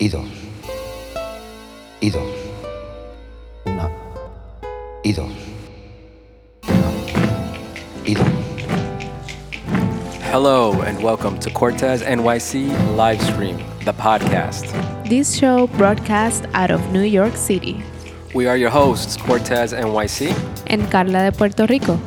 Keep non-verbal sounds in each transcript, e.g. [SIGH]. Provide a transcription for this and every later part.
y dos, y dos, una, y dos, una, y dos. Hello and welcome to Cortez NYC Livestream, the podcast. This show broadcasts out of New York City We are your hosts, Cortez NYC, and Carla de Puerto Rico.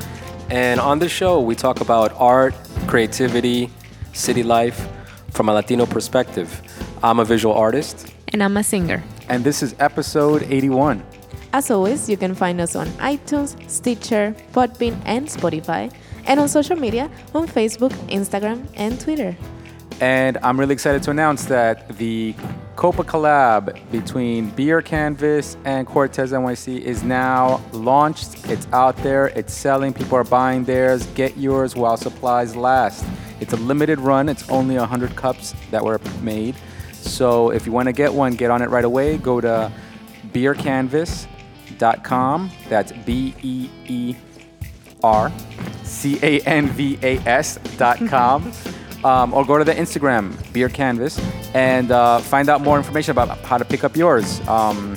and on the show we talk about art, creativity, city life from a Latino perspective. I'm a visual artist. And I'm a singer. And this is episode 81. As always, you can find us on iTunes, Stitcher, Podbean, and Spotify, and on social media on Facebook, Instagram, and Twitter. And I'm really excited to announce that the Copa collab between Beer Canvas and Cortez NYC is now launched. It's out there, it's selling, people are buying theirs. Get yours while supplies last. It's a limited run, it's only 100 cups that were made. So if you want to get one, get on it right away. Go to beercanvas.com. That's B E E R C A N V A S dot com. [LAUGHS] Um, or go to the Instagram, Beer Canvas, and uh, find out more information about how to pick up yours. Um,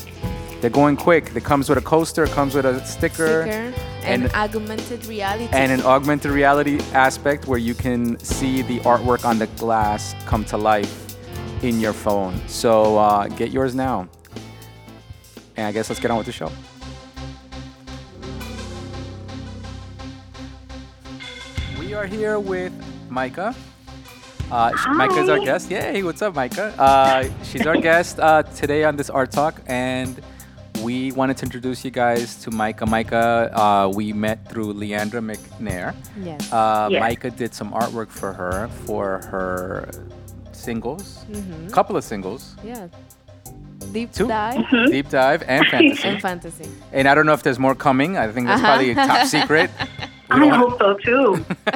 they're going quick. It comes with a coaster, it comes with a sticker, Sticker and, and, augmented reality. and an augmented reality aspect where you can see the artwork on the glass come to life in your phone. So uh, get yours now. And I guess let's get on with the show. We are here with Micah. Uh, Micah is our guest. Yay, what's up, Micah? Uh, she's our guest uh, today on this Art Talk, and we wanted to introduce you guys to Micah. Micah, uh, we met through Leandra McNair. yes. Uh, Yes. Micah did some artwork for her for her singles, Mhm. couple of singles, yeah. Deep two. dive Deep Dive and [LAUGHS] Fantasy. and fantasy. and I don't know if there's more coming. I think that's Uh-huh. probably a top secret. [LAUGHS] We I wanna- hope so too. [LAUGHS]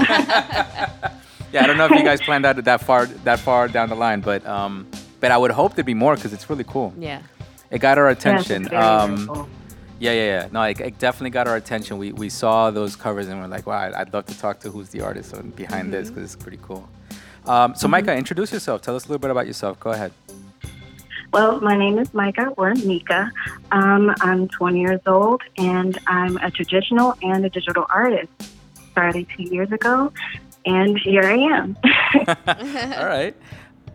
yeah, I don't know if you guys planned out that far that far down the line, but um, but I would hope there'd be more because it's really cool. Yeah. It got our Yes, attention. it's very um, wonderful. yeah, yeah, yeah. No, it, it definitely got our attention. We we saw those covers and we're like, wow, I'd, I'd love to talk to who's the artist on, behind this because it's pretty cool. Um, so, Micah, introduce yourself. Tell us a little bit about yourself. Go ahead. Well, my name is Micah or Mika. Um, I'm 20 years old and I'm a traditional and a digital artist. Started two years ago, and here I am. [LAUGHS] All right.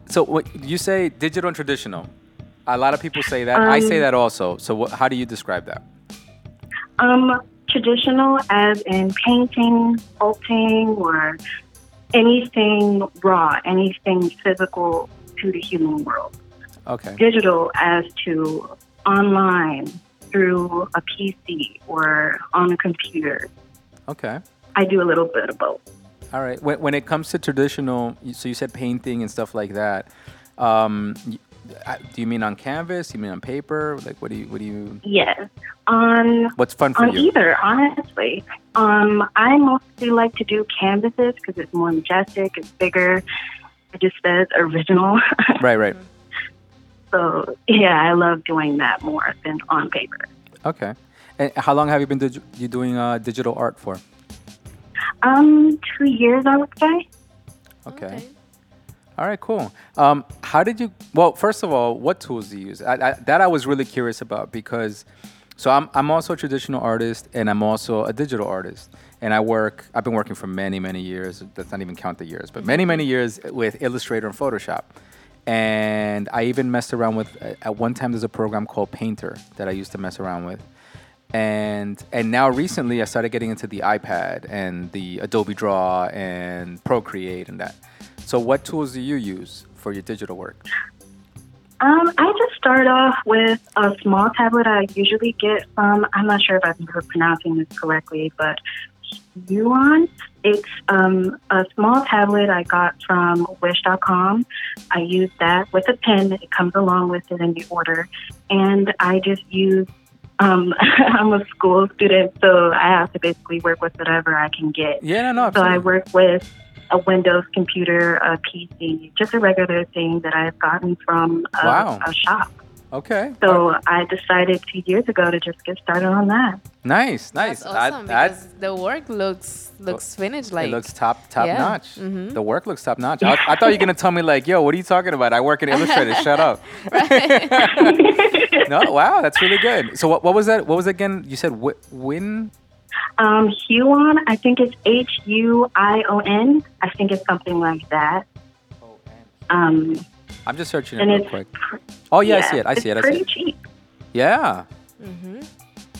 So, what you say, digital and traditional. A lot of people say that. I say Um, that also. So, what, how do you describe that? um, traditional as in painting, sculpting, or anything raw, anything physical to the human world. Okay. digital as to online through a PC or on a computer. Okay. I do a little bit of both. All right. When, when it comes to traditional, so you said painting and stuff like that. Um, do you mean on canvas? You mean on paper? Like, what do you? What do you? Yes, on What's fun for on you? either, honestly. Um, I mostly like to do canvases because it's more majestic, it's bigger. It just says original. [LAUGHS] Right. Right. so yeah, I love doing that more than on paper. Okay. And how long have you been dig- you doing uh, digital art for? Um, two years, I would say. Okay. All right, cool. Um, how did you? Well, first of all, what tools do you use? I, I, that I was really curious about because, so I'm I'm also a traditional artist and I'm also a digital artist, and I work. I've been working for many many years. Let's not even count the years, but many many years with Illustrator and Photoshop, and I even messed around with. At one time, there's a program called Painter that I used to mess around with. And and now recently I started getting into the iPad and the Adobe Draw and Procreate and that. So what tools do you use for your digital work? Um, I just start off with a small tablet I usually get from, I'm not sure if I'm pronouncing this correctly, but Yuan. It's um, a small tablet I got from Wish.com. I use that with a pen. It comes along with it in the order. And I just use, um, [LAUGHS] I'm a school student, so I have to basically work with whatever I can get. Yeah, no, no, So I work with a Windows computer, a PC, just a regular thing that I've gotten from a, Wow. a shop. Okay. So I decided two years ago to just get started on that. Nice, nice. That's awesome that- because the work looks looks finished like it looks top top Yeah. notch. Mhm. The work looks top notch. I, I thought you were gonna tell me like, yo, what are you talking about? I work in Illustrator. [LAUGHS] Shut up. [LAUGHS] no, wow, that's really good. So what, what was that? What was it again? You said wi- win. Um, Huion, I think it's H U I O N. I think it's something like that. Um, I'm just searching it real quick. pr- Oh yeah, I see it. I it's see it. I see pretty it. cheap. Yeah. hmm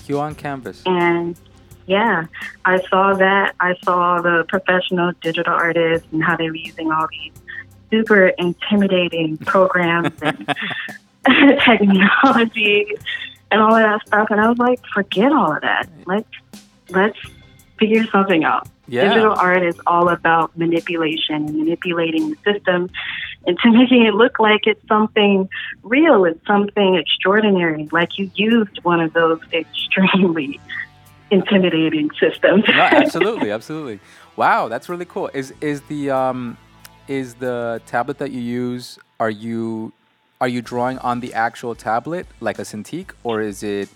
Huion Kamvas. And yeah, I saw that. I saw the professional digital artists and how they were using all these super intimidating [LAUGHS] programs and [LAUGHS] [LAUGHS] technology and all of that stuff. And I was like, forget all of that. Let's let's figure something out. Yeah. Digital art is all about manipulation and manipulating the system into making it look like it's something real, it's something extraordinary, like you used one of those extremely [LAUGHS] intimidating systems. no, [LAUGHS] absolutely, absolutely. Wow, that's really cool. Is is the um is the tablet that you use are you are you drawing on the actual tablet like a Cintiq or is it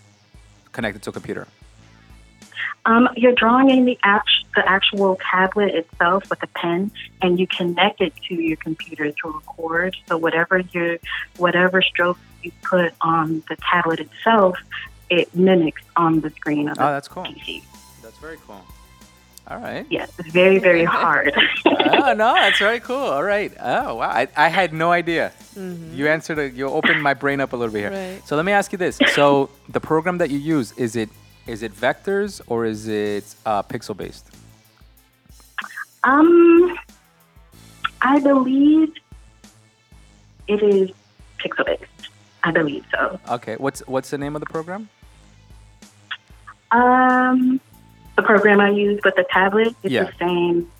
connected to a computer? Um, you're drawing in the, act- the actual tablet itself with a pen, and you connect it to your computer to record. So whatever your whatever strokes you put on the tablet itself, it mimics on the screen of the Oh, that's cool. PC. That's very cool. All right. Yes, it's very very hard. oh [LAUGHS] no, that's very cool. All right. Oh wow, I, I had no idea. You answered. A, you opened my brain up a little bit here. Right. So let me ask you this: So the program that you use is it is it vectors or is it uh, pixel based? Um, I believe it is pixel based. I believe so. Okay. What's what's the name of the program? Um, the program I use with the tablet is Yeah. the same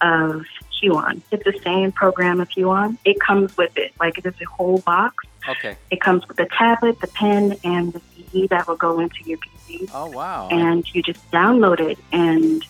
of Huion. It's the same program of Huion. It comes with it. Like it is a whole box. Okay. It comes with the tablet, the pen, and the CD that will go into your PC. Oh wow. And you just download it. And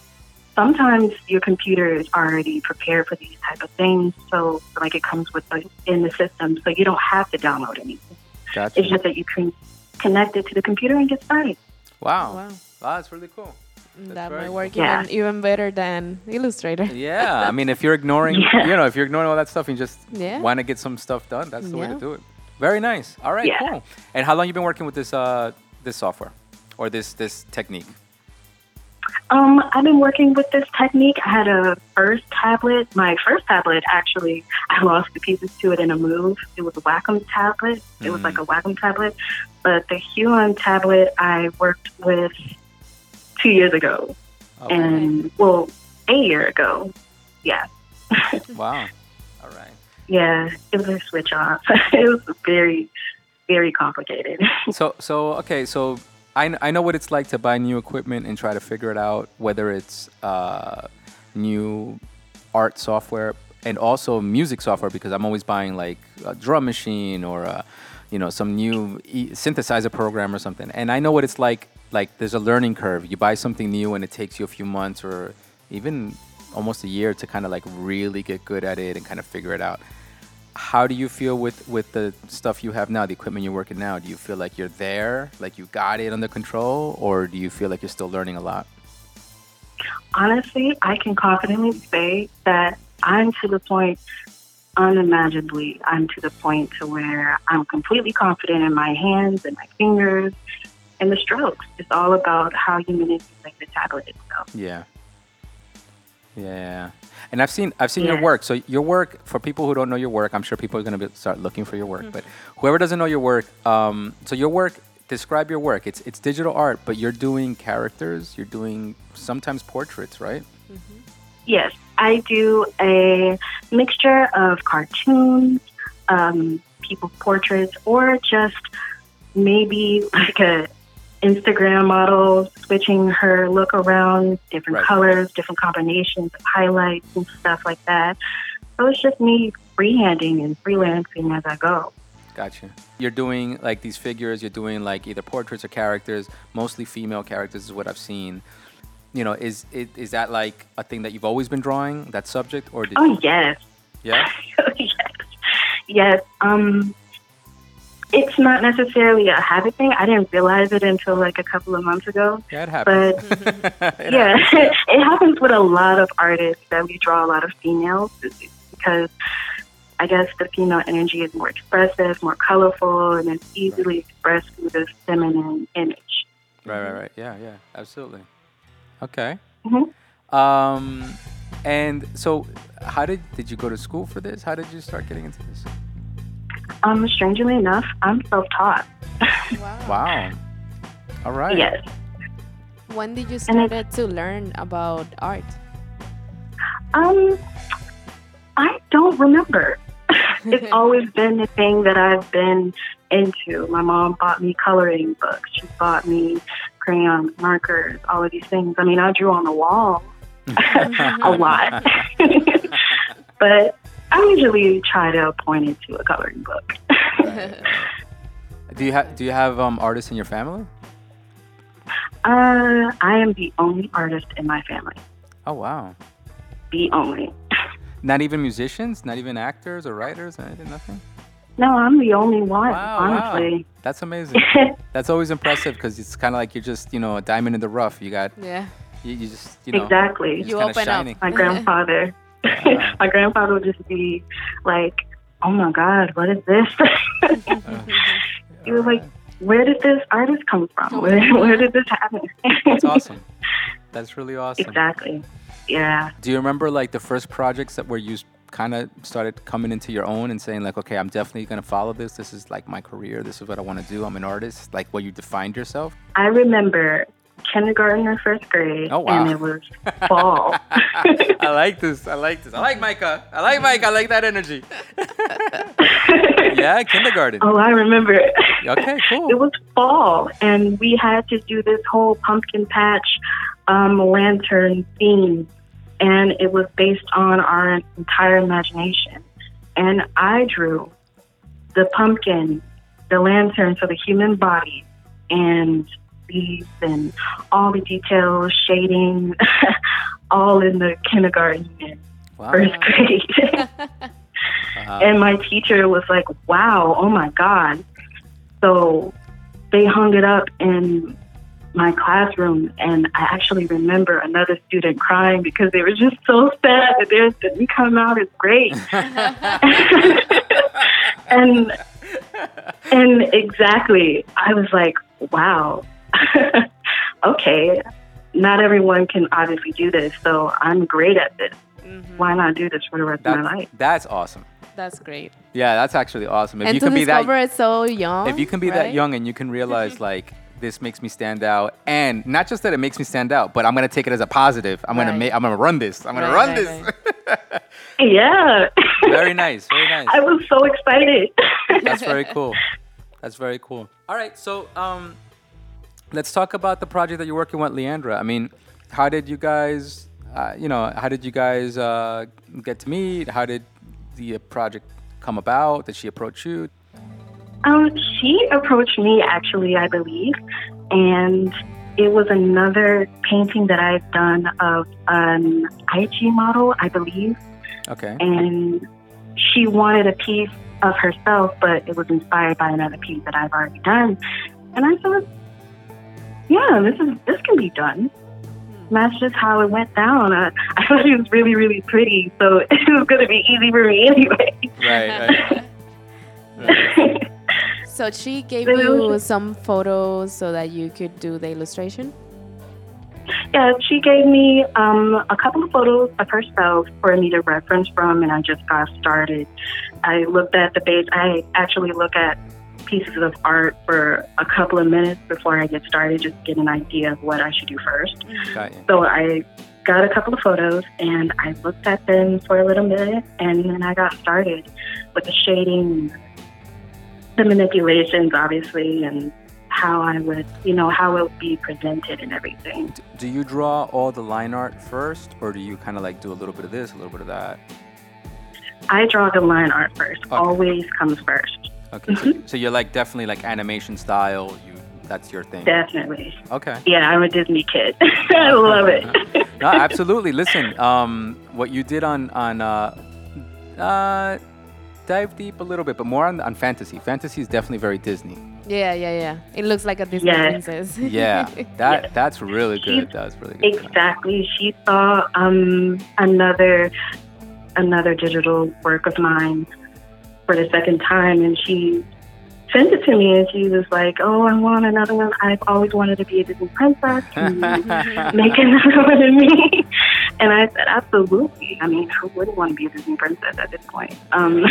sometimes your computer is already prepared for these type of things. So like it comes with like, in the system. So you don't have to download anything. Gotcha. It's just that you can connect it to the computer and get started. Wow. Wow. Wow, that's really cool. That very might cool. work Yeah. even even better than Illustrator. [LAUGHS] Yeah. I mean, if you're ignoring, Yeah. you know, if you're ignoring all that stuff and you just Yeah. want to get some stuff done, that's the way to do it. Very nice. All right. Yeah. Cool. And how long you been working with this uh this software or this this technique? Um, I've been working with this technique. I had a first tablet. My first tablet, actually, I lost the pieces to it in a move. It was a Wacom tablet. It was Mm. like a Wacom tablet. But the Huion tablet I worked with two years ago. Okay. And, well, a year ago. Yeah. [LAUGHS] wow. All right. Yeah, it was a switch off. [LAUGHS] it was very, very complicated. [LAUGHS] So so okay. So I, I know what it's like to buy new equipment and try to figure it out, whether it's uh, new art software and also music software, because I'm always buying like a drum machine or a, you know some new e- synthesizer program or something. And I know what it's like. Like there's a learning curve. You buy something new and it takes you a few months or even almost a year to kind of like really get good at it and kind of figure it out. How do you feel with with the stuff you have now the equipment you're working now? Do you feel like you're there like you got it under control or do you feel like you're still learning a lot? Honestly, I can confidently say that I'm to the point, unimaginably, I'm to the point to where I'm completely confident in my hands and my fingers and the strokes. It's all about how you manipulate the tablet itself. yeah. Yeah. And i've seen i've seen your work. So your work for people who don't know your work i'm sure people are going to start looking for your work but whoever doesn't know your work um, so your work describe your work. It's it's digital art but you're doing characters you're doing sometimes portraits right? Yes, I do a mixture of cartoons, um, people's portraits, or just maybe [LAUGHS] like a Instagram model switching her look around, different Right. colors, different combinations of highlights and stuff like that. So it's just me freehanding and freelancing as I go. Gotcha. You're doing like these figures. You're doing like either portraits or characters, mostly female characters, is what I've seen. You know, is is, is that like a thing that you've always been drawing that subject, or did Oh yes, yeah? [LAUGHS] yes, yes. Um, it's not necessarily a habit thing. I didn't realize it until like a couple of months ago. Yeah, it happens. But [LAUGHS] It yeah, [LAUGHS] it happens with a lot of artists that we draw a lot of females because I guess the female energy is more expressive, more colorful, and it's easily expressed through this feminine image. Right, right, right. Yeah, yeah, absolutely. Okay. Mhm. Um, and so, how did did you go to school for this? How did you start getting into this? Um, strangely enough, I'm self-taught. Wow. Wow. All right. Yes. When did you And it- started to learn about art? Um, I don't remember. [LAUGHS] it's always been the thing that I've been into. My mom bought me coloring books. She bought me crayons, markers, all of these things. I mean, I drew on the wall [LAUGHS] [LAUGHS] a lot, but I usually try to point it to a coloring book. [LAUGHS] Do you have Do you have um artists in your family? Uh, I am the only artist in my family. Oh wow. The only. [LAUGHS] Not even musicians, not even actors or writers or anything. Nothing. No, I'm the only one. Wow, honestly. wow. That's amazing. [LAUGHS] That's always impressive because it's kind of like you're just you know a diamond in the rough. You got yeah. you, you just you know exactly. it's You kinda open up. my grandfather. Wow. [LAUGHS] my grandfather would just be like, "Oh my God, what is this?" [LAUGHS] he was like, "Where did this artist come from? Where, where did this happen?" That's awesome. [LAUGHS] That's really awesome. exactly. Yeah. Do you remember like the first projects that were used? kind of started coming into your own and saying like, okay, I'm definitely gonna follow this. This is like my career. This is what I want to do. I'm an artist. Like what you defined yourself. I remember kindergarten or first grade, Oh, wow. and it was fall. [LAUGHS] I like this. I like this. I like Micah. I like Mike. I like that energy. yeah, kindergarten. oh, I remember. it. Okay, cool. It was fall, and we had to do this whole pumpkin patch um, lantern theme, and it was based on our entire imagination. And I drew the pumpkin, the lantern, so the human body, and and all the details, shading, [LAUGHS] all in the kindergarten and Wow. first grade. [LAUGHS] And my teacher was like, wow, oh my God. So they hung it up in my classroom. And I actually remember another student crying because they were just so sad that theirs didn't come out as great. [LAUGHS] and, and exactly, I was like, wow, [LAUGHS] okay. Not everyone can obviously do this, so I'm great at this. Mhm. Why not do this for the rest of my life? that's awesome. That's great. Yeah, that's actually awesome. If and you to can be that discover it so young. if you can be right? that young and you can realize [LAUGHS] like this makes me stand out and not just that it makes me stand out but i'm gonna take it as a positive i'm gonna make i'm gonna run this i'm gonna Right, run right, this [LAUGHS] Yeah. very nice very nice I was so excited. that's very cool that's very cool all right so um let's talk about the project that you're working with leandra. I mean how did you guys uh, you know how did you guys uh, get to meet? How did the uh, project come about? Did she approach you? Um, she approached me actually, I believe, and it was another painting that I've done of an IG model, I believe, okay. And she wanted a piece of herself, but it was inspired by another piece that I've already done, and I thought, yeah, this is this can be done. And that's just how it went down. I, [LAUGHS] I thought it was really, really pretty, so [LAUGHS] it was going to be easy for me anyway. right right, [LAUGHS] right. So she gave But it was you just- some photos so that you could do the illustration. Yeah, she gave me um, a couple of photos of herself for me to reference from, and I just got started. I looked at the base. I actually look at pieces of art for a couple of minutes before I get started, just to get an idea of what I should do first. So I got a couple of photos, and I looked at them for a little bit, and then I got started with the shading, the manipulations, obviously, and how I would, you know, how it would be presented and everything. Do you draw all the line art first, or do you kind of like do a little bit of this, a little bit of that? I draw the line art first. Okay. Always comes first. Okay, so, so you're like definitely like animation style. You that's your thing. Definitely. Okay. Yeah, I'm a Disney kid. [LAUGHS] I love it. no, absolutely. Listen, um, what you did on on uh, uh, dive deep a little bit, but more on, on fantasy. Fantasy is definitely very Disney. Yeah, yeah, yeah. It looks like a Disney Yes. princess. [LAUGHS] Yeah, that Yes. that's really good. She's- That's really good. Exactly. She saw um, another another digital work of mine for the second time, and she sent it to me, and she was like, "Oh, I want another one. I've always wanted to be a Disney princess. [LAUGHS] Can make another one of me?" [LAUGHS] And I said, "Absolutely. I mean, who wouldn't want to be a Disney princess at this point?" Um,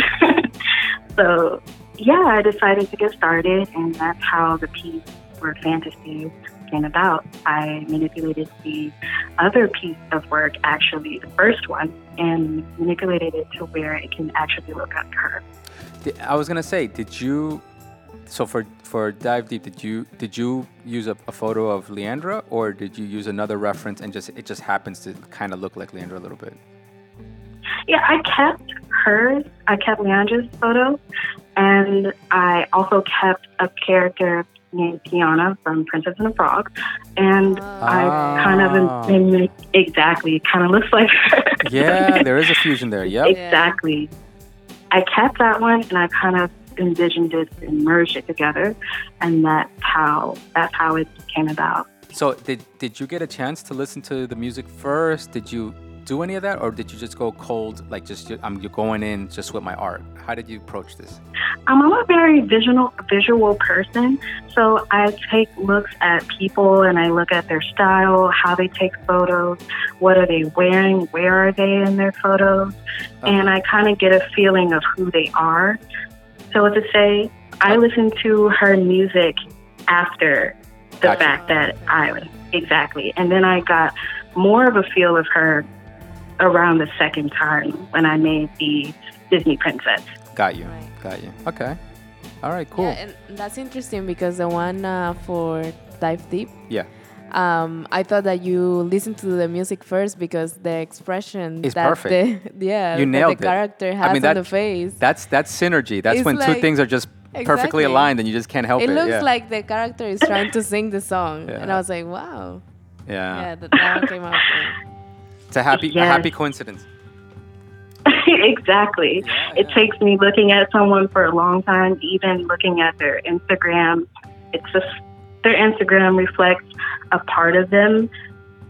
[LAUGHS] so, yeah, I decided to get started, and that's how the piece for fantasy came about. I manipulated the other piece of work, actually the first one, and manipulated it to where it can actually look like her. Di- I was gonna say, did you? So for for dive deep, did you did you use a, a photo of Leandra, or did you use another reference and just it just happens to kind of look like Leandra a little bit? Yeah, I kept hers. I kept Leandra's photo, and I also kept a character named Tiana from Princess and the Frog, and I kind Ah. of in, exactly it kind of looks like her. Yeah, there is a [LAUGHS] fusion there. Yep. exactly. I kept that one, and I kind of envisioned it and merged it together, and that's how that's how it came about. So did did you get a chance to listen to the music first? Did you do any of that, or did you just go cold, like just I'm you're going in just with my art? How did you approach this? Um, I'm a very visual visual person, so I take looks at people and I look at their style, how they take photos, what are they wearing, where are they in their photos, and I kind of get a feeling of who they are. So to say, I listen to her music after the Gotcha. fact that I was exactly, and then I got more of a feel of her around the second time when I made the Disney princess. Got you. Right. Got you. Okay. All right. Cool. Yeah, and that's interesting because the one uh, for Dive Deep, Yeah. um, I thought that you listened to the music first because the expression It's that perfect. the [LAUGHS] yeah You that nailed the it. character has mean, on that- the face. That's that's synergy. That's It's when two things are just perfectly aligned and you just can't help it. it looks yeah. like the character is trying to sing the song, [LAUGHS] and I was like, wow, yeah. yeah, that, that one came out. [LAUGHS] It's a happy a happy coincidence. [LAUGHS] exactly. Yeah, It yeah. takes me looking at someone for a long time, even looking at their Instagram. It's just their Instagram reflects a part of them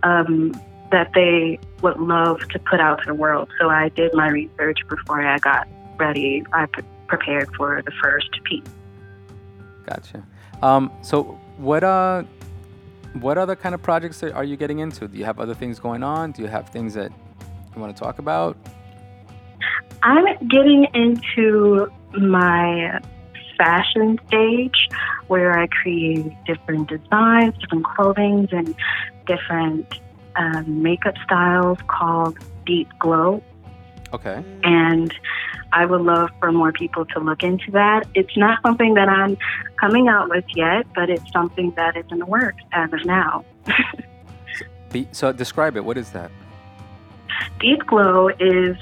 um, that they would love to put out to the world. So I did my research before I got ready. I pre- prepared for the first piece. Gotcha. Um, so what uh what other kind of projects are you getting into? Do you have other things going on? Do you have things that you want to talk about? I'm getting into my fashion stage where I create different designs, different clothing, and different um, makeup styles called Deep Glow. Okay. And I would love for more people to look into that. It's not something that I'm coming out with yet, but it's something that is in the works as of now. [LAUGHS] Be, so describe it. What is that? Deep glow is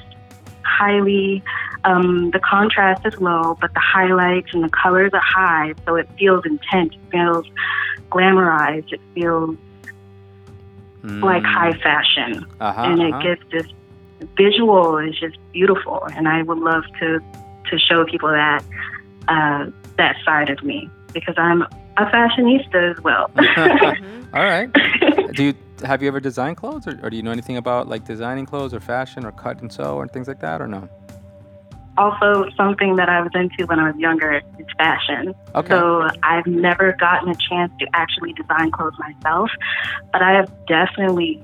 highly, um, the contrast is low, but the highlights and the colors are high, so it feels intense, it feels glamorized, it feels like high fashion. Uh-huh, and it uh-huh. gives this visual is just beautiful. And I would love to, to show people that, uh, that side of me because I'm a fashionista as well. [LAUGHS] Mhm. All right. [LAUGHS] Do you have you ever designed clothes, or, or do you know anything about like designing clothes or fashion or cut and sew or things like that, or no? also something that I was into when I was younger is fashion. Okay. So I've never gotten a chance to actually design clothes myself, but I have definitely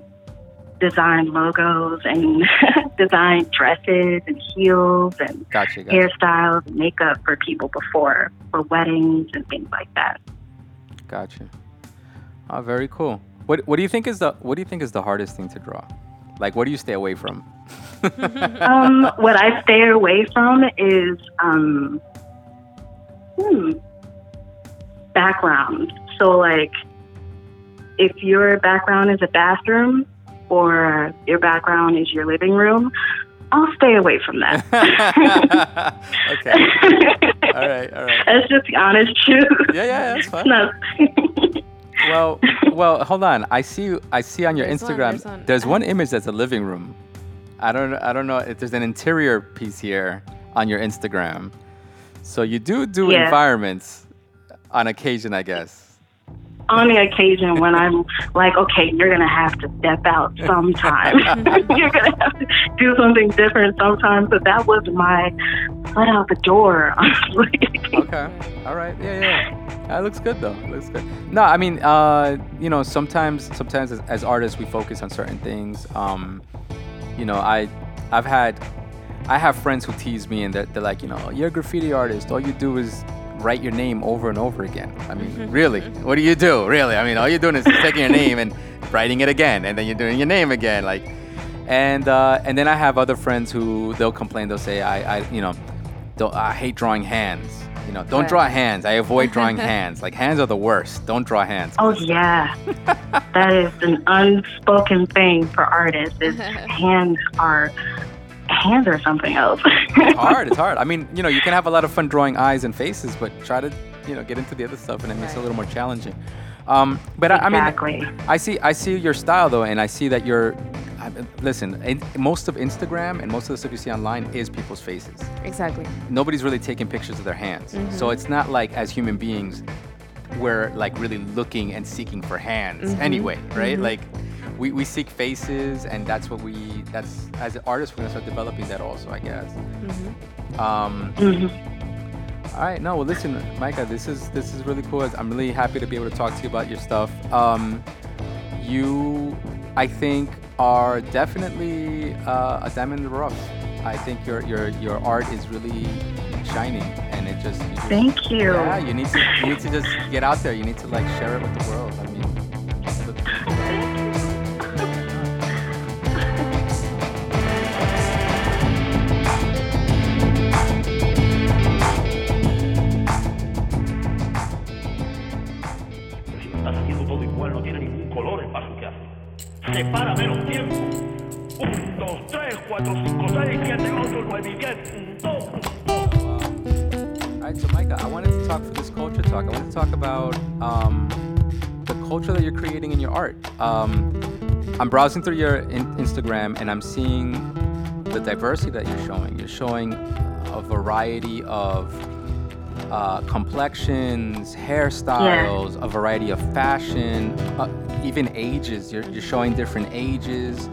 designed logos and [LAUGHS] design dresses and heels and Gotcha. Gotcha. hairstyles and makeup for people before for weddings and things like that. Gotcha. Oh, very cool. What What do you think is the What do you think is the hardest thing to draw? Like, what do you stay away from? [LAUGHS] um, what I stay away from is um, hmm, background. So, like, if your background is a bathroom or your background is your living room, I'll stay away from that. [LAUGHS] okay. All right. All right. That's just the honest truth. Yeah. Yeah. That's fine. No. [LAUGHS] Well, well, hold on. I see you. I see on your There's one, Instagram. there's one. there's one image that's a living room. I don't. I don't know if there's an interior piece here. on your Instagram. So you do do Yeah. environments on occasion, I guess. On the occasion when I'm like, okay, you're gonna have to step out sometime. [LAUGHS] [LAUGHS] you're gonna have to do something different sometimes. But that was my let out the door, [LAUGHS] honestly. Okay. All right. Yeah, yeah. That looks good though. Looks good. No, I mean, uh, you know, sometimes, sometimes as, as artists, we focus on certain things. Um, you know, I, I've had, I have friends who tease me and they're, they're like, you know, you're a graffiti artist. All you do is write your name over and over again. I mean, really, what do you do? Really? I mean, all you're doing is taking your [LAUGHS] name and writing it again, and then you're doing your name again, like. And uh, and then I have other friends who they'll complain. They'll say, I, I you know, don't, I hate drawing hands. You know, don't Right. draw hands. I avoid drawing [LAUGHS] hands. Like hands are the worst. Don't draw hands. Oh yeah, that is an unspoken thing for artists. Is [LAUGHS] hands are hands are something else. It's [LAUGHS] hard. It's hard. I mean, you know, you can have a lot of fun drawing eyes and faces, but try to, you know, get into the other stuff, and it makes it a little more challenging. Um, but I, I mean. I see I see your style though, and I see that you're. I, listen, in, most of Instagram and most of the stuff you see online is people's faces. Exactly. Nobody's really taking pictures of their hands, so mm-hmm. it's not like as human beings, we're like really looking and seeking for hands mm-hmm. anyway, right? Mm-hmm. Like. We, we seek faces, and that's what we. That's as artists, we're gonna start developing that also, I guess. Um, Mhm. all right. No. Well, listen, Micah. This is this is really cool. I'm really happy to be able to talk to you about your stuff. Um, you, I think, are definitely uh, a diamond in the rough. I think your your your art is really shining, and it just. You just Thank you. Yeah. You need to you need to just get out there. You need to like share it with the world. I mean. Hace. Separa menos tiempo. Un, dos, tres, cuatro, cinco, seis, siete, ocho, nueve y diez. Dos, dos. All right, so Micah, I wanted to talk for this culture talk. I want to talk about um, the culture that you're creating in your art. Um, I'm browsing through your in- Instagram and I'm seeing the diversity that you're showing. You're showing a variety of uh, complexions, hairstyles, a variety of fashion, uh, even ages. You're, you're showing different ages.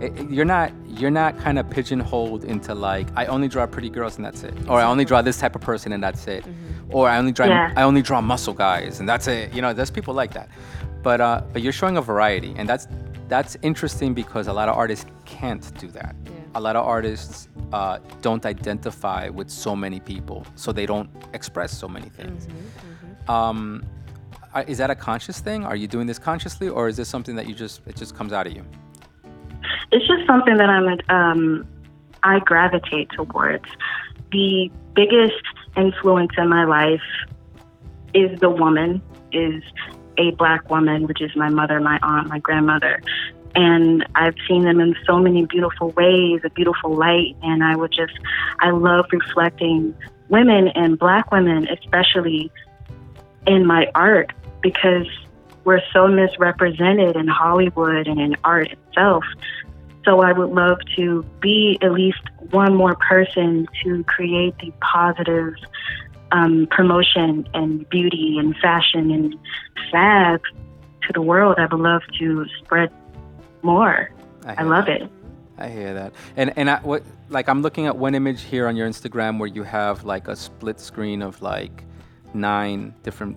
It- you're not you're not kind of pigeonholed into like I only draw pretty girls and that's it, or I only draw this type of person and that's it, or I only draw Yeah. I only draw muscle guys and that's it. You know, there's people like that, but uh, but you're showing a variety, and that's that's interesting because a lot of artists can't do that. Yeah. A lot of artists uh, don't identify with so many people, so they don't express so many things. Um, uh, is that a conscious thing? Are you doing this consciously, or is this something that you just it just comes out of you? It's just something that I'm um, I gravitate towards. The biggest influence in my life is the woman, is a black woman, which is my mother, my aunt, my grandmother. And I've seen them in so many beautiful ways, a beautiful light. And I would just, I love reflecting women and black women, especially in my art, because we're so misrepresented in Hollywood and in art itself. So I would love to be at least one more person to create the positive um, promotion and beauty and fashion and fab to the world. I would love to spread more. I hear love that. it. I hear that. And and I, what like I'm looking at one image here on your Instagram where you have like a split screen of like nine different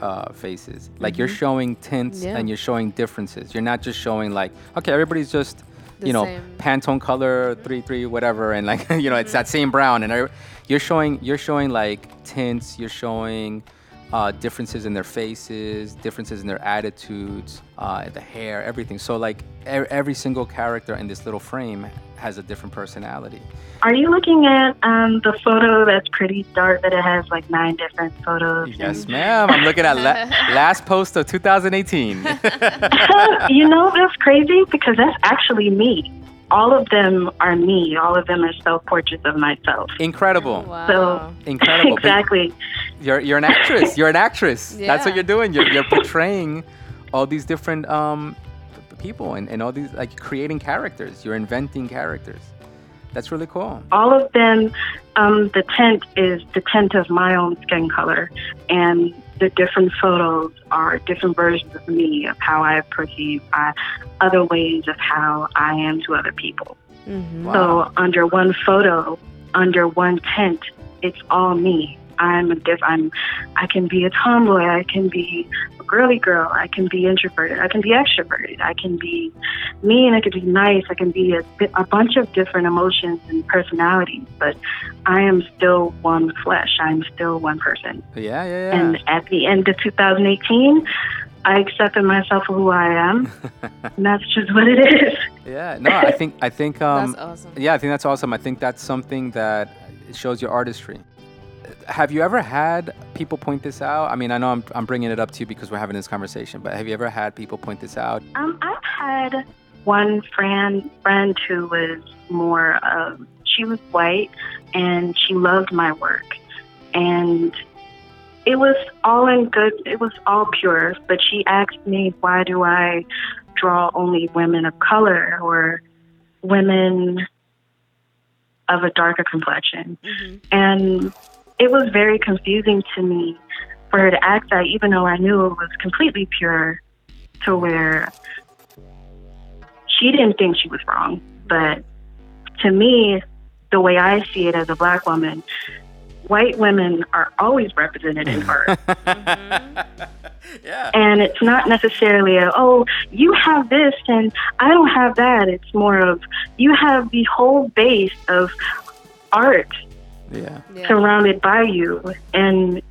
uh, faces. Like you're showing tints Yeah. and you're showing differences. You're not just showing like okay, everybody's just The you know same. Pantone color three three whatever, and like [LAUGHS] you know it's that same brown. And every- you're showing you're showing like tints. You're showing. Uh, differences in their faces, differences in their attitudes, uh, the hair, everything. So like e- every single character in this little frame has a different personality. Are you looking at um, the photo that's pretty dark that it has like nine different photos? Yes, ma'am. I'm looking at la- [LAUGHS] last post of 2018. [LAUGHS] [LAUGHS] you know, that's crazy because that's actually me. All of them are me. All of them are self portraits of myself. Incredible. Wow. So Incredible. But exactly. You're, you're an actress. You're an actress. That's what you're doing. You're, you're portraying all these different um, p- people and, and all these, like creating characters. You're inventing characters. That's really cool. all of them, um, the tint is the tint of my own skin color, and the different photos are different versions of me of how I perceive uh, other ways of how I am to other people. Mhm. Wow. So under one photo, under one tint, it's all me. I'm a diff. I'm. I can be a tomboy. I can be a girly girl. I can be introverted. I can be extroverted. I can be mean. I can be nice. I can be a, a bunch of different emotions and personalities. But I am still one flesh. I'm still one person. Yeah, yeah, yeah. And at the end of 2018, I accepted myself for who I am. and [LAUGHS] that's just what it is. yeah. No, I think I think um That's awesome. yeah, I think that's awesome. I think that's something that shows your artistry. Have you ever had people point this out? I mean, I know I'm, I'm bringing it up to you because we're having this conversation, but have you ever had people point this out? Um, I've had one friend friend who was more of she was white and she loved my work and it was all in good it was all pure but she asked me why do I draw only women of color or women of a darker complexion Mhm. and it was very confusing to me for her to act that, even though I knew it was completely pure, to where she didn't think she was wrong. But to me, the way I see it as a black woman, white women are always represented in art. [LAUGHS] yeah. and it's not necessarily a, oh, you have this and I don't have that. It's more of you have the whole base of art Yeah. Yeah. surrounded by you. And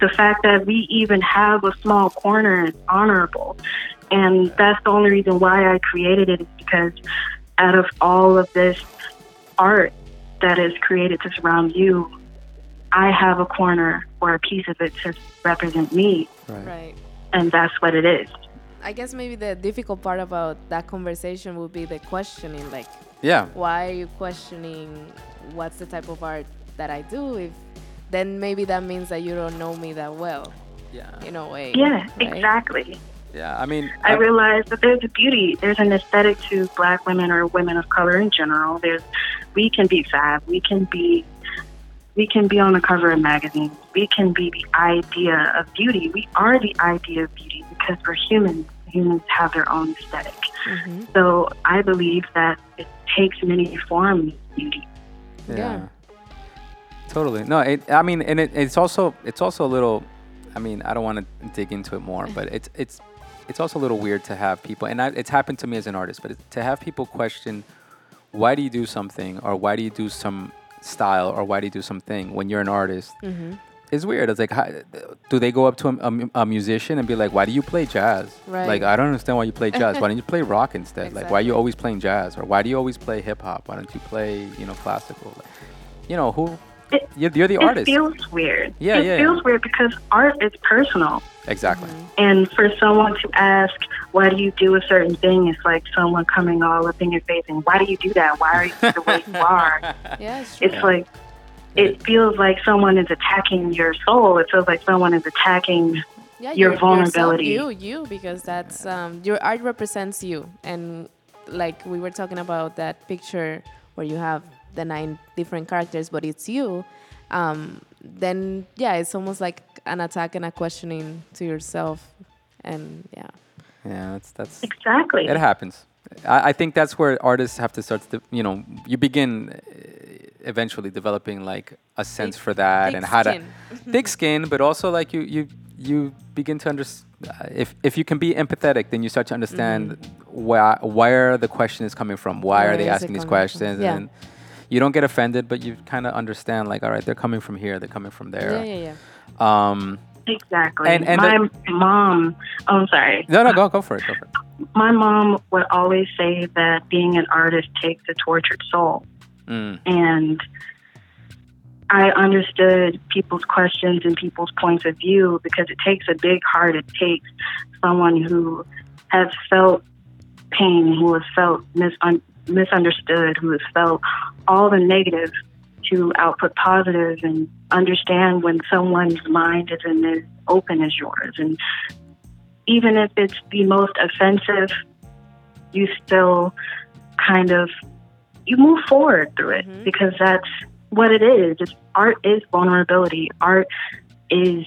the fact that we even have a small corner is honorable. And that's the only reason why I created it is because out of all of this art that is created to surround you, I have a corner or a piece of it to represent me. Right. Right. And that's what it is. I guess maybe the difficult part about that conversation would be the questioning, like, Yeah. why are you questioning what's the type of art that I do? If then maybe that means that you don't know me that well, Yeah. in a way. Yeah, right? exactly. Yeah. I mean, I realize that there's a beauty, there's an aesthetic to black women or women of color in general. There's, we can be fab, we can be, we can be on the cover of magazines. We can be the idea of beauty. We are the idea of beauty because we're humans. Humans have their own aesthetic. Mhm. So I believe that it takes many forms of beauty. Yeah. Yeah. Totally. No, it, I mean, and it, it's also it's also a little. I mean, I don't want to dig into it more, but it's it's it's also a little weird to have people, and I, it's happened to me as an artist, but to have people question why do you do something or why do you do some style or why do you do something when you're an artist Mhm. Is weird. It's like, how, do they go up to a, a a musician and be like, why do you play jazz? Right. Like, I don't understand why you play jazz. why don't you play rock instead? Like, why are you always playing jazz? Or why do you always play hip hop? Why don't you play, you know, classical? Like, you know, who? It- You're, you're the It artist. It feels weird. Yeah, it yeah, feels yeah. weird because art is personal. exactly. Mm-hmm. And for someone to ask, why do you do a certain thing? It's like someone coming all up in your face and why do you do that? Why are you the way you are? [LAUGHS] Yeah, it's true. It's like, it feels like someone is attacking your soul. It feels like someone is attacking. yeah, your yourself, vulnerability. you, you, because that's um, your art represents you, and like we were talking about that picture where you have the nine different characters, but it's you. Um, then yeah, it's almost like an attack and a questioning to yourself, and yeah, Yeah, that's that's. Exactly. It happens. I, I think that's where artists have to start. To, you know, you begin uh, eventually developing like a sense Thick- for that and how skin. [LAUGHS] to thick skin, but also like you you you begin to understand. If if you can be empathetic, then you start to understand why where the question is coming from. Why Where are they asking these coming from? questions? Yeah. And you don't get offended, but you kind of understand. Like, all right, they're coming from here. They're coming from there. yeah, yeah, yeah. Um, exactly. And- and my the- mom, oh, I'm sorry. no, no, go go for it. Go for it. My mom would always say that being an artist takes a tortured soul. Mm, and I understood people's questions and people's points of view because it takes a big heart. It takes someone who has felt pain, who has felt misun- misunderstood, who has felt all the negative to output positive and understand when someone's mind isn't as open as yours. And even if it's the most offensive, you still kind of you move forward through it because that's what it is. It's, art is vulnerability. Art is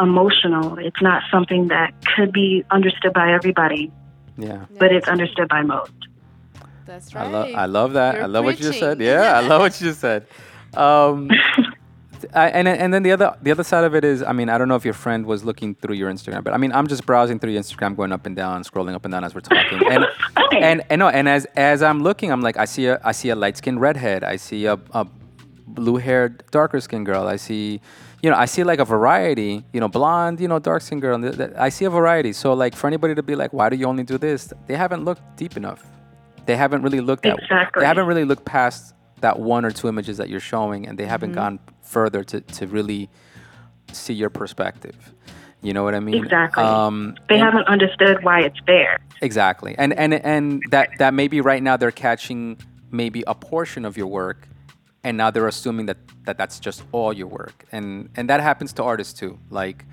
emotional. It's not something that could be understood by everybody, Yeah. but it's understood by most. That's right. I right. love I love that. You're I love what you just said. Yeah, I love what [LAUGHS] you just said. Um, I, and and then the other the other side of it is, I mean, I don't know if your friend was looking through your Instagram, but I mean, I'm just browsing through your Instagram, going up and down, scrolling up and down as we're talking, and [LAUGHS] and and no, and as as I'm looking, I'm like, I see a I see a light skinned redhead, I see a, a blue haired darker skinned girl, I see. You know, I see like a variety. You know, blonde. You know, dark skinned girl. th- th- I see a variety. So, like, for anybody to be like, "Why do you only do this?" They haven't looked deep enough. They haven't really looked at. Exactly. They haven't really looked past that one or two images that you're showing, and they haven't gone further to, to really see your perspective. You know what I mean? Exactly. Um, They and- haven't understood why it's there. Exactly. And and and that that maybe right now they're catching maybe a portion of your work and now they're assuming that, that that's just all your work. And and that happens to artists too. Like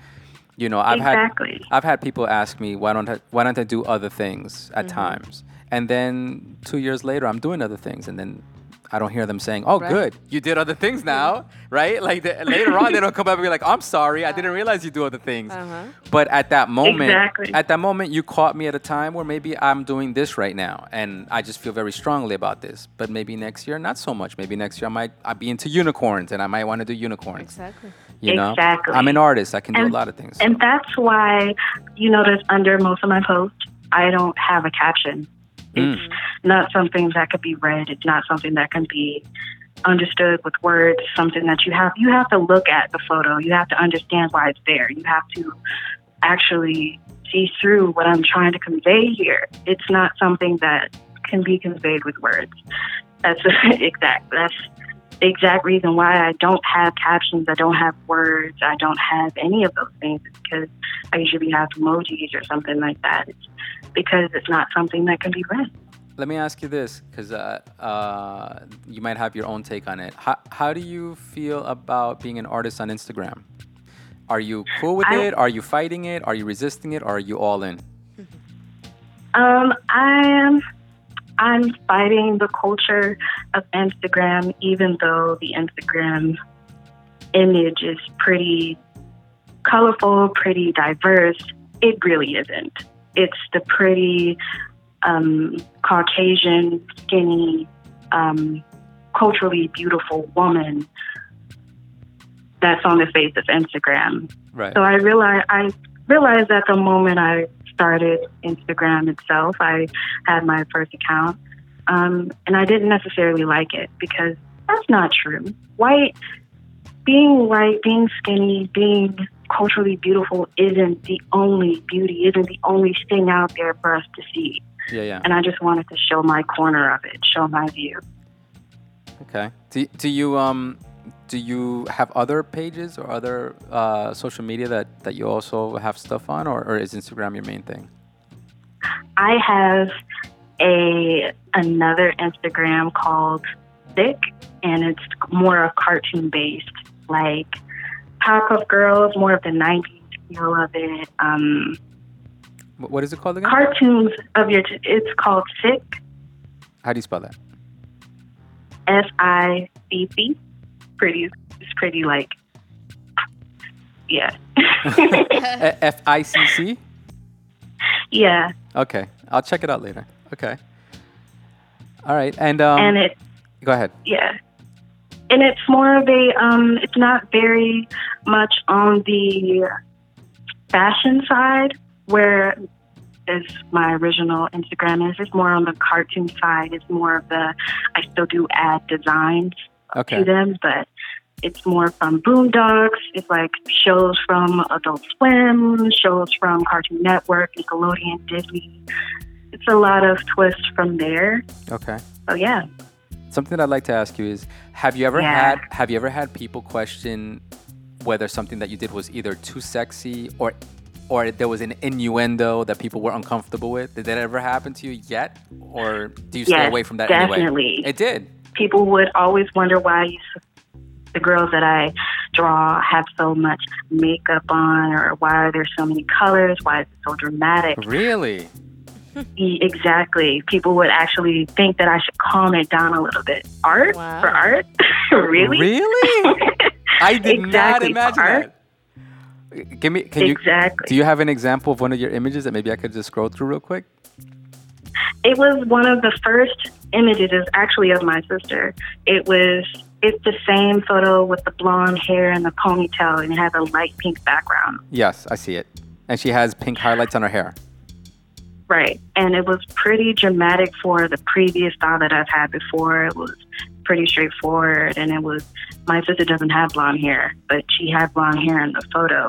you know, I've Exactly. had I've had people ask me why don't I, why don't I do other things at times. And then 2 years later I'm doing other things and then I don't hear them saying, "Oh, Right. good, you did other things now, [LAUGHS] right?" Like the, later on, they don't come up and be like, "I'm sorry, I didn't realize you do other things." Uh-huh. But at that moment, Exactly. at that moment, you caught me at a time where maybe I'm doing this right now, and I just feel very strongly about this. But maybe next year, not so much. Maybe next year, I might I'll be into unicorns, and I might want to do unicorns. Exactly. You know, Exactly. I'm an artist. I can do a lot of things. And that's why you notice under most of my posts, I don't have a caption. It's Mm. not something that could be read. It's not something that can be understood with words. Something that you have you have to look at the photo. You have to understand why it's there. You have to actually see through what I'm trying to convey here. It's not something that can be conveyed with words. That's [LAUGHS] exact. That's the exact reason why I don't have captions. I don't have words. I don't have any of those things. is because I usually have emojis or something like that. It's because it's not something that can be read. Let me ask you this, because uh, uh, you might have your own take on it. How, how do you feel about being an artist on Instagram? Are you cool with I- it? Are you fighting it? Are you resisting it? Or are you all in? Um, I am. I'm fighting the culture of Instagram, even though the Instagram image is pretty colorful, pretty diverse. It really isn't. It's the pretty um, Caucasian, skinny, um, culturally beautiful woman that's on the face of Instagram. Right. So I realized I realized that the moment I started Instagram itself, I had my first account, um, and I didn't necessarily like it because that's not true. White, being white, being skinny, being culturally beautiful isn't the only beauty, isn't the only thing out there for us to see. yeah, yeah. And I just wanted to show my corner of it, show my view. Okay. Do, do you um do you have other pages or other uh, social media that, that you also have stuff on, or, or is Instagram your main thing? I have a another Instagram called Thick, and it's more a cartoon based, like Powerpuff Girls, more of the '90s feel of it. Um, What is it called again? cartoons of your. T- it's called Sick, How do you spell that? S I C C. Pretty. It's pretty like. Yeah. [LAUGHS] [LAUGHS] F I C C. yeah, Okay, I'll check it out later. Okay. All right, and um, and it go ahead. Yeah. And it's more of a, um, it's not very much on the fashion side where is my original Instagram is. It's more on the cartoon side. It's more of the, I still do add designs Okay. to them, but it's more from Boondocks. It's like shows from Adult Swim, shows from Cartoon Network, Nickelodeon, Disney. It's a lot of twists from there. Okay. So yeah. Something that I'd like to ask you is have you ever Yeah. had have you ever had people question whether something that you did was either too sexy or or there was an innuendo that people were uncomfortable with? Did that ever happen to you yet? Or do you stay away from that anyway? definitely. It did. People would always wonder why you, the girls that I draw have so much makeup on, or why are there so many colors? Why is it so dramatic? Really? Exactly. People would actually think that I should calm it down a little bit. Art Wow. for art, [LAUGHS] really? Really? I did not imagine art. that. Give me. Can you? exactly. Do you have an example of one of your images that maybe I could just scroll through real quick? It was one of the first images, is actually, of my sister. It was. It's the same photo with the blonde hair and the ponytail, and it has a light pink background. Yes, I see it. And she has pink highlights on her hair. Right. And it was pretty dramatic for the previous style that I've had before. It was pretty straightforward. And it was, my sister doesn't have blonde hair, but she had blonde hair in the photo.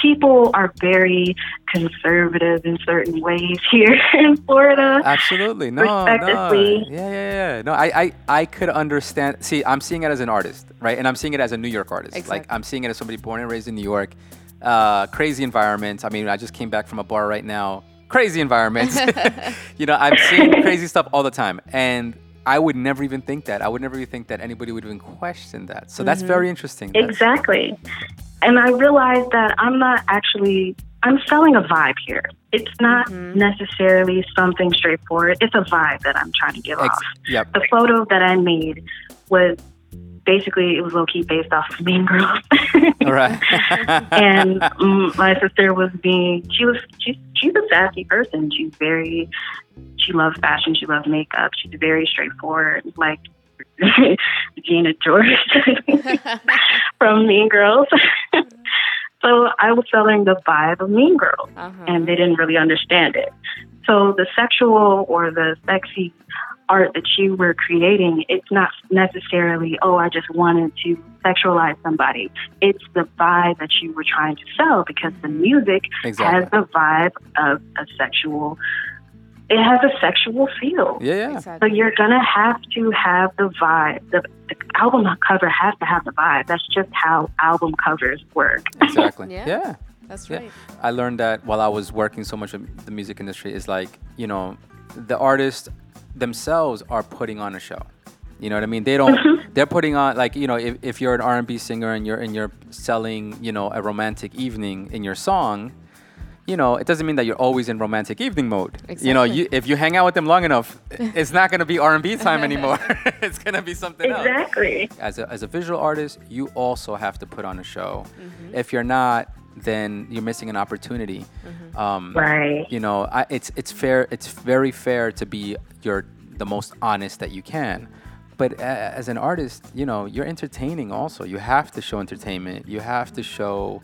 People are very conservative in certain ways here [LAUGHS] in Florida. Absolutely. No, no. Yeah, yeah, yeah. No, I, I, I could understand. See, I'm seeing it as an artist, right? And I'm seeing it as a New York artist. Like, I'm seeing it as somebody born and raised in New York. Uh, crazy environment. I mean, I just came back from a bar right now. Crazy environment. [LAUGHS] you know, I'm seeing [LAUGHS] crazy stuff all the time. And I would never even think that. I would never even think that anybody would even question that. So that's very interesting. That's- Exactly. And I realized that I'm not actually I'm selling a vibe here. It's not necessarily something straightforward. It's a vibe that I'm trying to give Ex- off. yep. The photo that I made was basically it was low key based off of Mean Girls. [LAUGHS] All right. [LAUGHS] and mm, my sister was being she was she's she's a sassy person. She's very she loves fashion, she loves makeup, she's very straightforward, like [LAUGHS] Gina George [LAUGHS] from Mean Girls. [LAUGHS] so I was selling the vibe of Mean Girls Uh-huh. and they didn't really understand it. So the sexual or the sexy art that you were creating, it's not necessarily, oh, I just wanted to sexualize somebody. It's the vibe that you were trying to sell because the music Exactly. has the vibe of a sexual, it has a sexual feel. Yeah, yeah. So you're gonna have to have the vibe. The, the album cover has to have the vibe. That's just how album covers work. [LAUGHS] Exactly. Yeah. yeah. That's Yeah. right. I learned that while I was working so much in the music industry is like, you know, the artists themselves are putting on a show. You know what I mean? They don't mm-hmm. they're putting on like, you know, if, if you're an R&B singer and you're and you're selling, you know, a romantic evening in your song, you know, it doesn't mean that you're always in romantic evening mode. You know, you, if you hang out with them long enough, it's not going to be R&B time anymore. [LAUGHS] [LAUGHS] it's going to be something else Exactly. as a, as a visual artist, you also have to put on a show. Mm-hmm. If you're not, then you're missing an opportunity. Mm-hmm. Um, Right. You know, I, it's it's fair. It's very fair to be your the most honest that you can. But a- as an artist, you know, you're entertaining also. You have to show entertainment. You have to show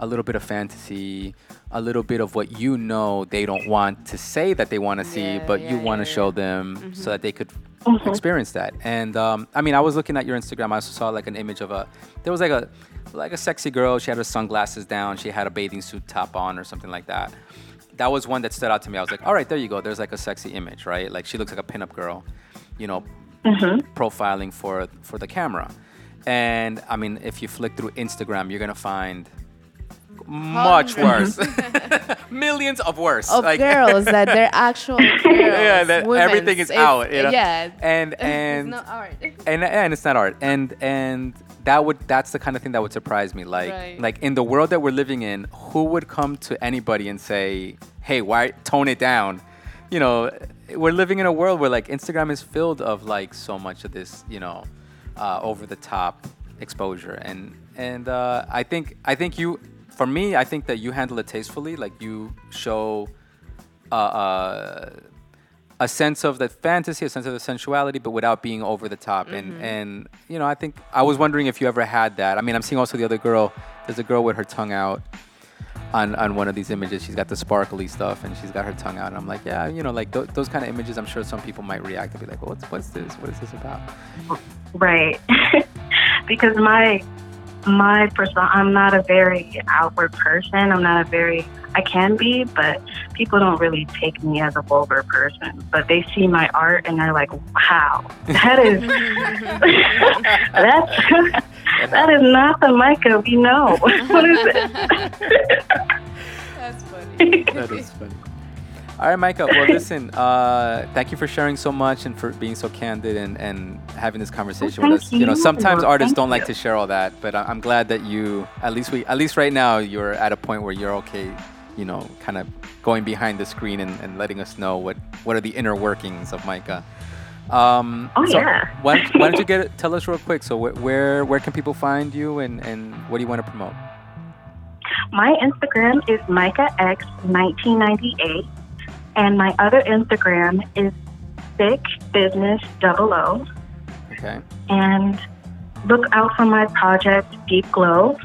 a little bit of fantasy, a little bit of what you know they don't want to say that they want to see, Yeah, but you want to yeah, show yeah. them mm-hmm. so that they could mm-hmm. experience that. And um, I mean, I was looking at your Instagram. I also saw like an image of a there was like a like a sexy girl. She had her sunglasses down. She had a bathing suit top on or something like that. That was one that stood out to me. I was like, all right, there you go. There's like a sexy image, right? Like she looks like a pinup girl, you know, mm-hmm. profiling for for the camera. And I mean, if you flick through Instagram, you're gonna find much worse, [LAUGHS] millions of worse. Of Like- girls that they're [LAUGHS] actual girls. yeah, that women's. everything is It's- out. You know? Yeah. and it's and not art. and and it's not art and and that would that's the kind of thing that would surprise me like Right. like in the world that we're living in who would come to anybody and say hey why tone it down you know we're living in a world where like instagram is filled of like so much of this you know uh, over the top exposure and and uh, i think i think you for me i think that you handle it tastefully like you show uh, uh, a sense of the fantasy, a sense of the sensuality, but without being over the top. And and you know, I think I was wondering if you ever had that. I mean, I'm seeing also the other girl. There's a girl with her tongue out on on one of these images. She's got the sparkly stuff, and she's got her tongue out. And I'm like, yeah, you know, like th- those kind of images. I'm sure some people might react and be like, well, what's what's this? What is this about? Right. [LAUGHS] because my my personal, I'm not a very outward person. I'm not a very I can be, but people don't really take me as a vulgar person. But they see my art and they're like, Wow, that is [LAUGHS] that's that is not the Micah we know. [LAUGHS] what is it? That's funny. [LAUGHS] That is funny. All right, Micah. Well, listen. Uh, thank you for sharing so much and for being so candid and, and having this conversation thank with us. You know, you. sometimes artists don't like you. to share all that, but I'm glad that you, at least we, at least right now, you're at a point where you're okay you know, kind of going behind the screen and, and letting us know what what are the inner workings of Micah. Um, Oh, so yeah. Why, don't- why don't you get [LAUGHS] tell us real quick? So wh- where where can people find you and, and what do you want to promote? My Instagram is MicahX1998, and my other Instagram is Thick Business Double O. Okay. And look out for my project Deep Glow.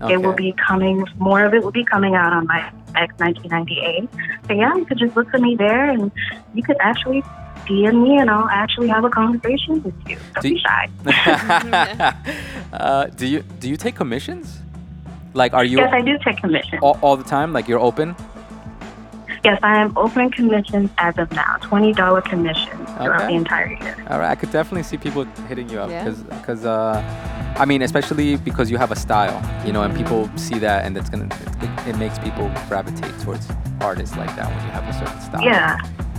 okay. It will be coming. More of it will be coming out on my X1998. So yeah, you could just look for me there, and you could actually DM me, and I'll actually have a conversation with you. Don't Do be you- shy. [LAUGHS] uh, do you do you take commissions? Like, are you Yes, I do take commissions. all, all the time? Like, you're open? Yes, I am open commissions as of now. Twenty dollar commissions throughout Okay. the entire year. All right, I could definitely see people hitting you up Yeah. because, because, uh, I mean, especially because you have a style, you know, and people see that, and it's gonna, it, it makes people gravitate towards artists like that when you have a certain style. Yeah,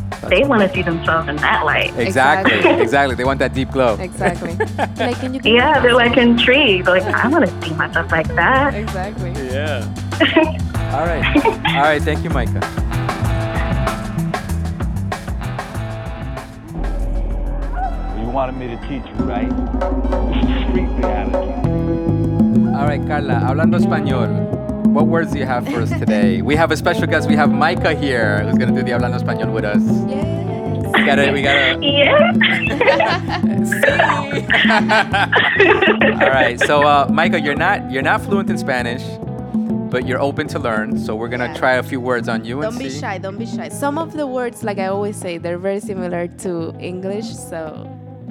That's- they want to see themselves in that light. exactly, Exactly. exactly. They want that deep glow. Exactly. [LAUGHS] like, can you Yeah, they're like some? intrigued. Like, I want to see myself like that. Exactly. Yeah. [LAUGHS] All right, all right. Thank you, Micah. Wanted me to teach you, right? Street reality. All right, Carla. Hablando español. What words do you have for us today? [LAUGHS] We have a special guest. We have Micah here, who's gonna do the Hablando español with us. Yes. We gotta, we gotta. [LAUGHS] Yeah. [LAUGHS] All right. So, uh, Micah, you're not you're not fluent in Spanish, but you're open to learn. So we're gonna Yeah. try a few words on you and Don't be see. shy. Don't be shy. Some of the words, like I always say, they're very similar to English. So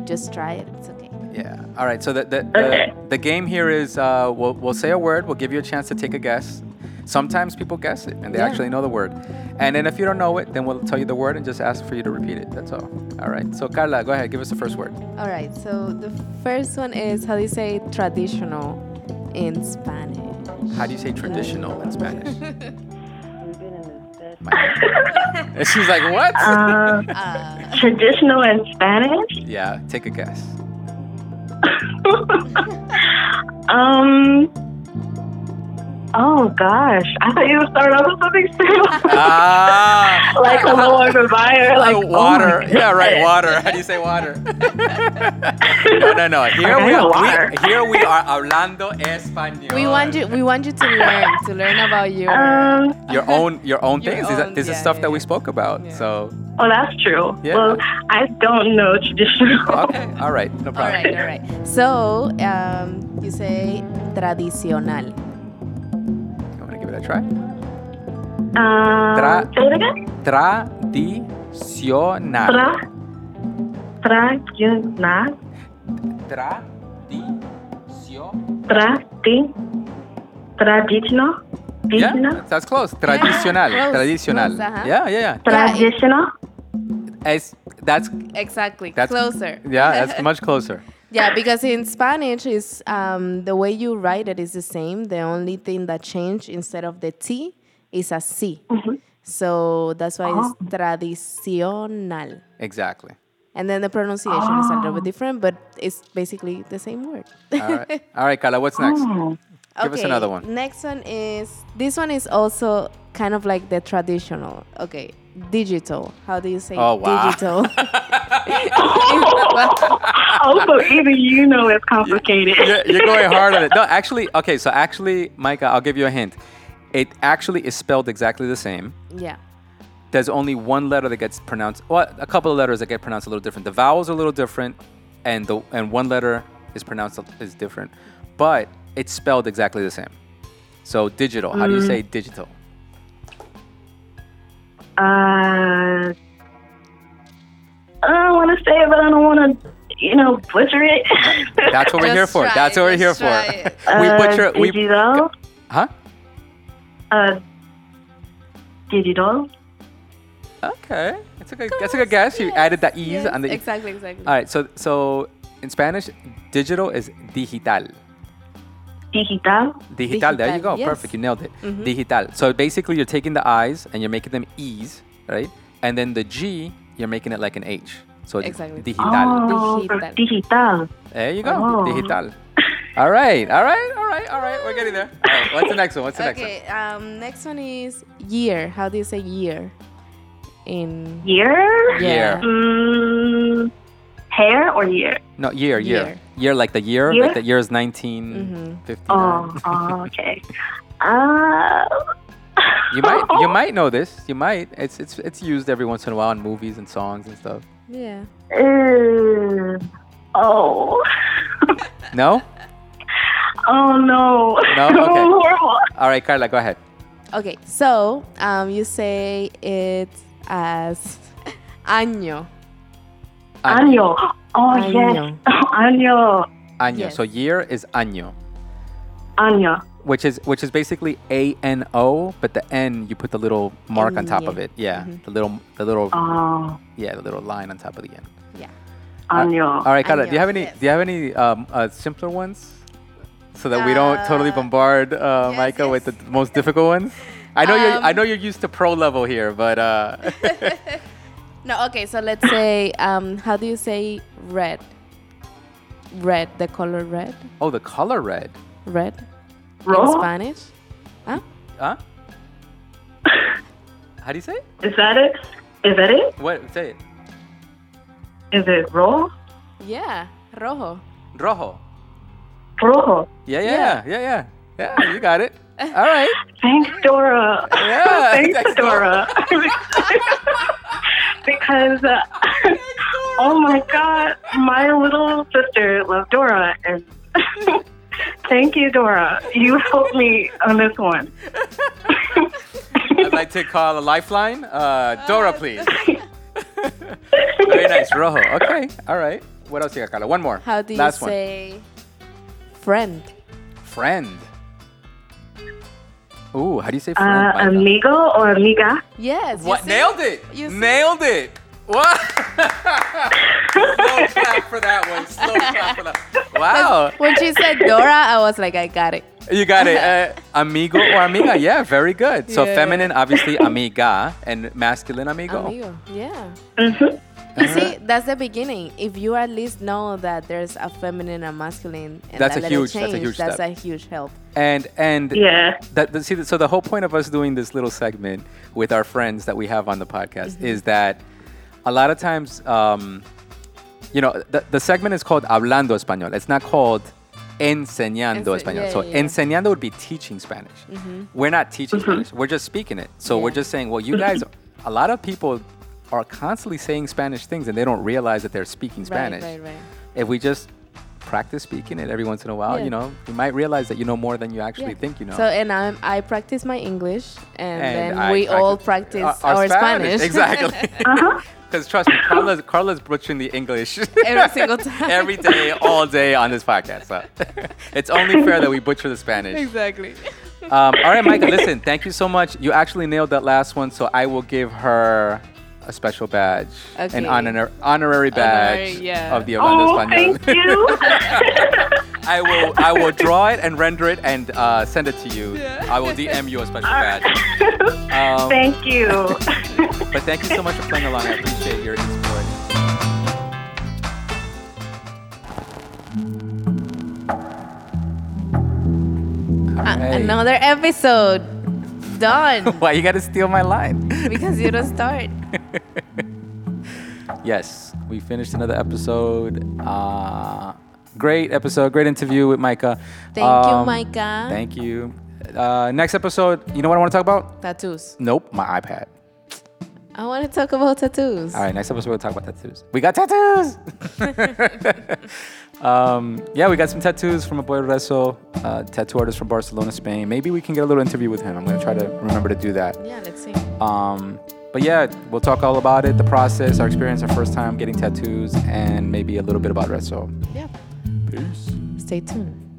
just try it. It's okay. Yeah. All right. So the the, the, the game here is uh, we'll we'll say a word. We'll give you a chance to take a guess. Sometimes people guess it and they Yeah. actually know the word. And then if you don't know it, then we'll tell you the word and just ask for you to repeat it. That's all. All right. So Carla, go ahead. Give us the first word. All right. So the first one is how do you say traditional in Spanish? How do you say traditional in Spanish? [LAUGHS] [LAUGHS] And She's like, what? Uh, Uh, traditional in Spanish. yeah. Take a guess. [LAUGHS] um. Oh gosh, I thought you would start off with something simple, Ah. [LAUGHS] like a little [LAUGHS] fire, like Oh, oh water. my yeah, right. Water. How do you say water? [LAUGHS] no, no, no. Here Okay, we are. We, here we are hablando español. we want you. We want you to learn to learn about your. Um. Your own, your own Your things. These own, this is yeah, stuff yeah, that we spoke about. Yeah. So, Oh, that's true. Yeah. Well, I don't know traditional. okay, all right, no problem. right. All right. So um, you say tradicional. You want to give it a try? Um, Tra- say it again. Tradicional. Tra. Tradicional. Tradición. Tradi. Traditional. Yeah, that's close. Tradicional. [LAUGHS] Close, Tradicional. close, uh-huh. Yeah, yeah, yeah. Traditional. Es, that's Exactly. That's- Closer. yeah, that's much closer. [LAUGHS] Yeah, because in Spanish is um, the way you write it is the same. The only thing that changed instead of the T is a C. Mm-hmm. So that's why it's ah. tradicional. Exactly. And then the pronunciation is a little bit ah. different, but it's basically the same word. All right. [LAUGHS] All right, Carla, what's next? Oh. Give us another one. Next one is this one is also kind of like the traditional. Okay, digital. How do you say Oh, wow. digital? [LAUGHS] [LAUGHS] Oh, so even you know it's complicated. you're, you're going hard on it. No, actually, okay, so actually, Micah, I'll give you a hint. It actually is spelled exactly the same. yeah. There's only one letter that gets pronounced, well, a couple of letters that get pronounced a little different. The vowels are a little different, and the and one letter is pronounced is different, but it's spelled exactly the same. So digital. How do you mm. say digital? Uh, I don't want to say it, but I don't want to, you know, butcher it. [LAUGHS] That's what we're here for. try That's what we're here for. try it. [LAUGHS] we Uh, butcher. We digital. huh? Uh, digital. Okay, that's a good. That's a good guess. You added the e's Yes, on the. exactly, exactly. All right. So so in Spanish, digital is digital. Digital. Digital. There you go. yes. Perfect. You nailed it. Mhm. Digital. So basically, you're taking the I's and you're making them E's, right? And then the G, you're making it like an H. So Exactly. digital. Oh, Digital. digital. There you go. Oh. Digital. [LAUGHS] All right, all right, all right, all right. We're getting there. All right, what's the next one? What's the next one? Okay. Um. Next one is year. How do you say year? In Year? Year. Mm, hair or year? No, year, year, Year. Year, like the year, Year? like the year is 1959. Oh, oh okay. Uh, You might, you [LAUGHS] might know this. You might. It's, it's, it's used every once in a while in movies and songs and stuff. yeah. Uh, oh. [LAUGHS] No? oh no. No? [LAUGHS] Okay. All right, Carla, go ahead. Okay. So um, you say it as año. Año. Oh Año. yes. [LAUGHS] Año. Año. Yes. So year is año, Año. which is which is basically A N O, but the N you put the little mark on top of it. Yeah, Mhm. the little the little Oh, yeah the little line on top of the N. Yeah. año. All right, Carla, do you have any yes. do you have any um, uh, simpler ones, so that we don't totally Uh, bombard uh, yes, Micah with the most difficult ones? I know you're I Um, know you're used to pro level here, but uh, [LAUGHS] [LAUGHS] No. Okay. So let's say um, how do you say red? Red. The color red. oh the color red, Red. In Spanish. Huh? huh? [LAUGHS] How do you say it? Is that it? Is that it? What say it? Is it rojo? Yeah. Rojo. Rojo. Rojo. Yeah, yeah, yeah, yeah, yeah. You got it. [LAUGHS] All right. Thanks, Dora. Yeah, [LAUGHS] Thanks, thanks, Dora. Because, uh, [LAUGHS] oh my God, my little sister loved Dora, and [LAUGHS] thank you, Dora. You helped me on this one. I'd like to call a lifeline. Uh, Dora, please. [LAUGHS] Very nice. Rojo. Okay. All right. What else you got, Carla? One more. How do you Last one. say friend? Friend. Ooh, how do you say friend? Uh, Micah? amigo or amiga? Yes. What? see? Nailed it. You see? Nailed it. What? [LAUGHS] Slow [LAUGHS] clap for that one. Slow clap for that. Wow. When she said Dora, I was like, I got it. You got it. [LAUGHS] Uh, amigo or amiga. Yeah, very good. So Yeah. feminine, obviously, amiga, and masculine, amigo. Amigo. Yeah. Mm-hmm. You see, that's the beginning. If you at least know that there's a feminine and masculine, and That's that a little huge- that's a change, huge That's step. a huge help. And and Yeah. that see so the whole point of us doing this little segment with our friends that we have on the podcast Mm-hmm. is that a lot of times um, you know the, the segment is called hablando español it's not called enseñando Ense- español yeah, so yeah, yeah. enseñando would be teaching spanish we're not teaching spanish we're just speaking it so we're just saying well you guys [LAUGHS] a lot of people are constantly saying spanish things and they don't realize that they're speaking spanish Right, right, right. if we just practice speaking it every once in a while Yeah. you know you might realize that you know more than you actually Yeah. think you know So, and I'm, I practice my English, and, and then I we all practice our, our, Spanish. Exactly. [LAUGHS] Uh-huh. Because trust me, Carla's, Carla's butchering the English Every single [LAUGHS] time. every day, all day on this podcast. So [LAUGHS] it's only fair that we butcher the Spanish. exactly. Um, all right, Micah, listen, thank you so much. You actually nailed that last one, so I will give her a special badge, an honor, honorary badge Honorary, yeah. of the Hablando Oh, Español. thank you. [LAUGHS] [LAUGHS] I will I will draw it and render it and uh, send it to you. I will DM you a special badge. Um, thank you. [LAUGHS] But thank you so much for playing along. I appreciate your support. A- Alright. another episode done [LAUGHS] Why you gotta steal my line? because you don't start. [LAUGHS] yes, we finished another episode. Uh, great episode, great interview with Micah. Thank Um, you, Micah. Thank you. Uh, next episode, you know what I want to talk about? Tattoos. Nope, my iPad. I want to talk about tattoos. All right, next episode we'll talk about tattoos. We got tattoos. [LAUGHS] um, yeah, we got some tattoos from a boy Rezo, uh, tattoo artist from Barcelona, Spain. Maybe we can get a little interview with him. I'm gonna try to remember to do that. Yeah, let's see. Um, but yeah, we'll talk all about it, the process, our experience, our first time getting tattoos, and maybe a little bit about Rezo. Yeah. Peace. Stay tuned.